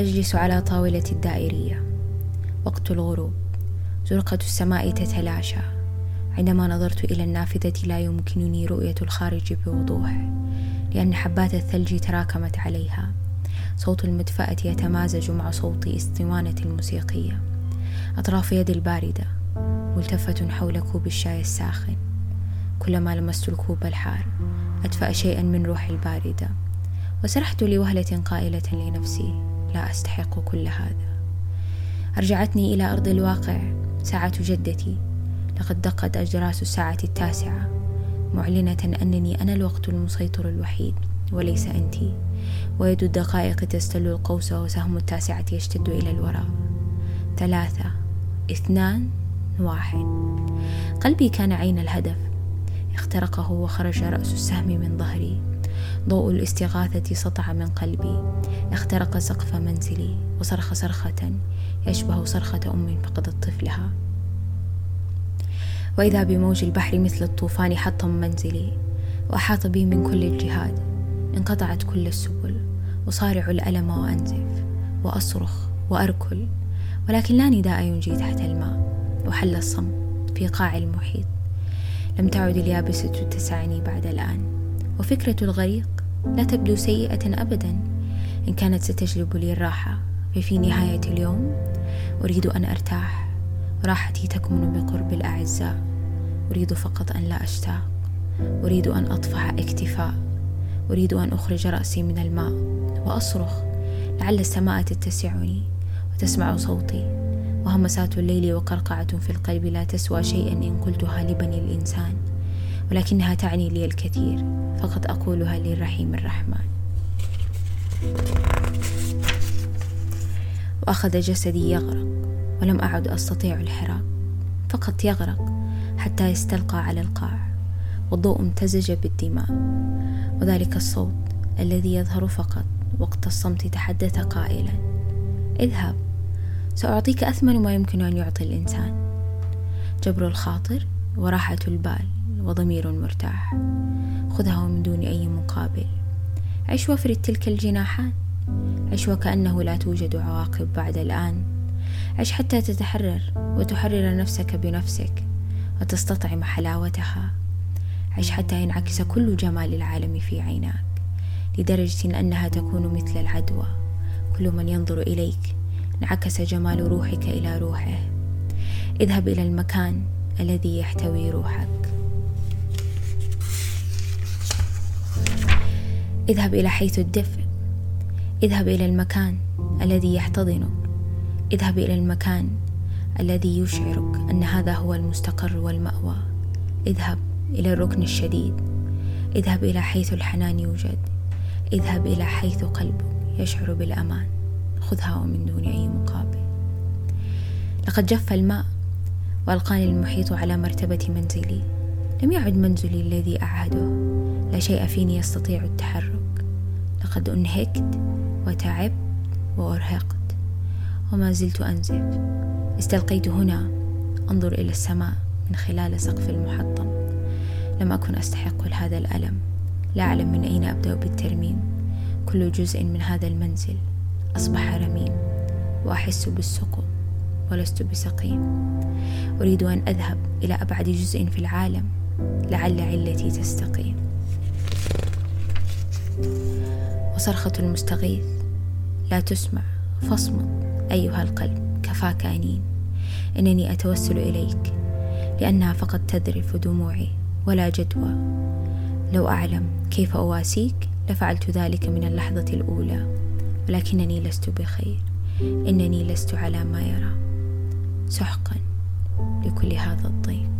أجلس على طاولة الدائرية. وقت الغروب زرقة السماء تتلاشى. عندما نظرت إلى النافذة لا يمكنني رؤية الخارج بوضوح لأن حبات الثلج تراكمت عليها. صوت المدفأة يتمازج مع صوت اسطوانة الموسيقية. أطراف يدي الباردة ملتفة حول كوب الشاي الساخن. كلما لمست الكوب الحار أدفأ شيئا من روحي الباردة. وسرحت لوهلة قائلة لنفسي لا أستحق كل هذا. أرجعتني إلى أرض الواقع ساعة جدتي. لقد دقت أجراس الساعة التاسعة. معلنة أنني أنا الوقت المسيطر الوحيد وليس أنت. ويد الدقائق تستل القوس وسهم التاسعة يشتد إلى الوراء. ثلاثة اثنان واحد. قلبي كان عين الهدف. اخترقه وخرج رأس السهم من ظهري. ضوء الاستغاثة سطع من قلبي. اخترق سقف منزلي وصرخ صرخة يشبه صرخة أم فقدت طفلها. وإذا بموج البحر مثل الطوفان حطم منزلي وأحاط بي من كل الجهات انقطعت كل السبل أصارع الألم وأنزف وأصرخ وأركل ولكن لا نداء ينجي تحت الماء. وحل الصمت في قاع المحيط. لم تعد اليابسة تسعني بعد الآن. وفكرة الغريق لا تبدو سيئة أبدا. إن كانت ستجلب لي الراحة ففي نهاية اليوم أريد أن أرتاح. راحتي تكمن بقرب الأعزاء. أريد فقط أن لا أشتاق. أريد أن أطفح اكتفاء. أريد أن أخرج رأسي من الماء وأصرخ. لعل السماء تتسعني وتسمع صوتي. وهمسات الليل وقرقعة في القلب لا تسوى شيئا إن قلتها لبني الإنسان. ولكنها تعني لي الكثير. فقد أقولها للرحيم الرحمن. وأخذ جسدي يغرق ولم أعد أستطيع الحراك. فقط يغرق حتى يستلقى على القاع والضوء امتزج بالدماء. وذلك الصوت الذي يظهر فقط وقت الصمت تحدث قائلا. اذهب سأعطيك أثمن ما يمكن أن يعطي الإنسان. جبر الخاطر وراحة البال وضمير مرتاح. خذها من دون أي مقابل. عش وافرد تلك الجناحات. عش وكأنه لا توجد عواقب بعد الآن. عش حتى تتحرر وتحرر نفسك بنفسك وتستطعم حلاوتها. عش حتى ينعكس كل جمال العالم في عيناك لدرجة أنها تكون مثل العدوى. كل من ينظر إليك انعكس جمال روحك إلى روحه. اذهب إلى المكان الذي يحتوي روحك. اذهب إلى حيث الدفء. اذهب إلى المكان الذي يحتضنك اذهب إلى المكان الذي يشعرك أن هذا هو المستقر والمأوى. اذهب إلى الركن الشديد. اذهب إلى حيث الحنان يوجد. اذهب إلى حيث قلبك يشعر بالأمان. خذها ومن دون أي مقابل. لقد جف الماء. وألقاني المحيط على مرتبة منزلي. لم يعد منزلي الذي أعهده. لا شيء فيني يستطيع التحرك. لقد أنهكت وتعبت وأرهقت. وما زلت أنزف استلقيت هنا. أنظر إلى السماء من خلال سقف المحطم. لم أكن أستحق هذا الألم. لا أعلم من أين أبدأ بالترميم. كل جزء من هذا المنزل أصبح رميم. وأحس بالسقوط. ولست بسقيم. أريد أن أذهب إلى أبعد جزء في العالم لعل علتي تستقيم. وصرخة المستغيث لا تسمع فاصمت أيها القلب كفاك أنين إنني أتوسل إليك لأنها فقط تذرف دموعي ولا جدوى. لو أعلم كيف أواسيك لفعلت ذلك من اللحظة الأولى ولكنني لست بخير إنني لست على ما يرى. سحقا لكل هذا الضيق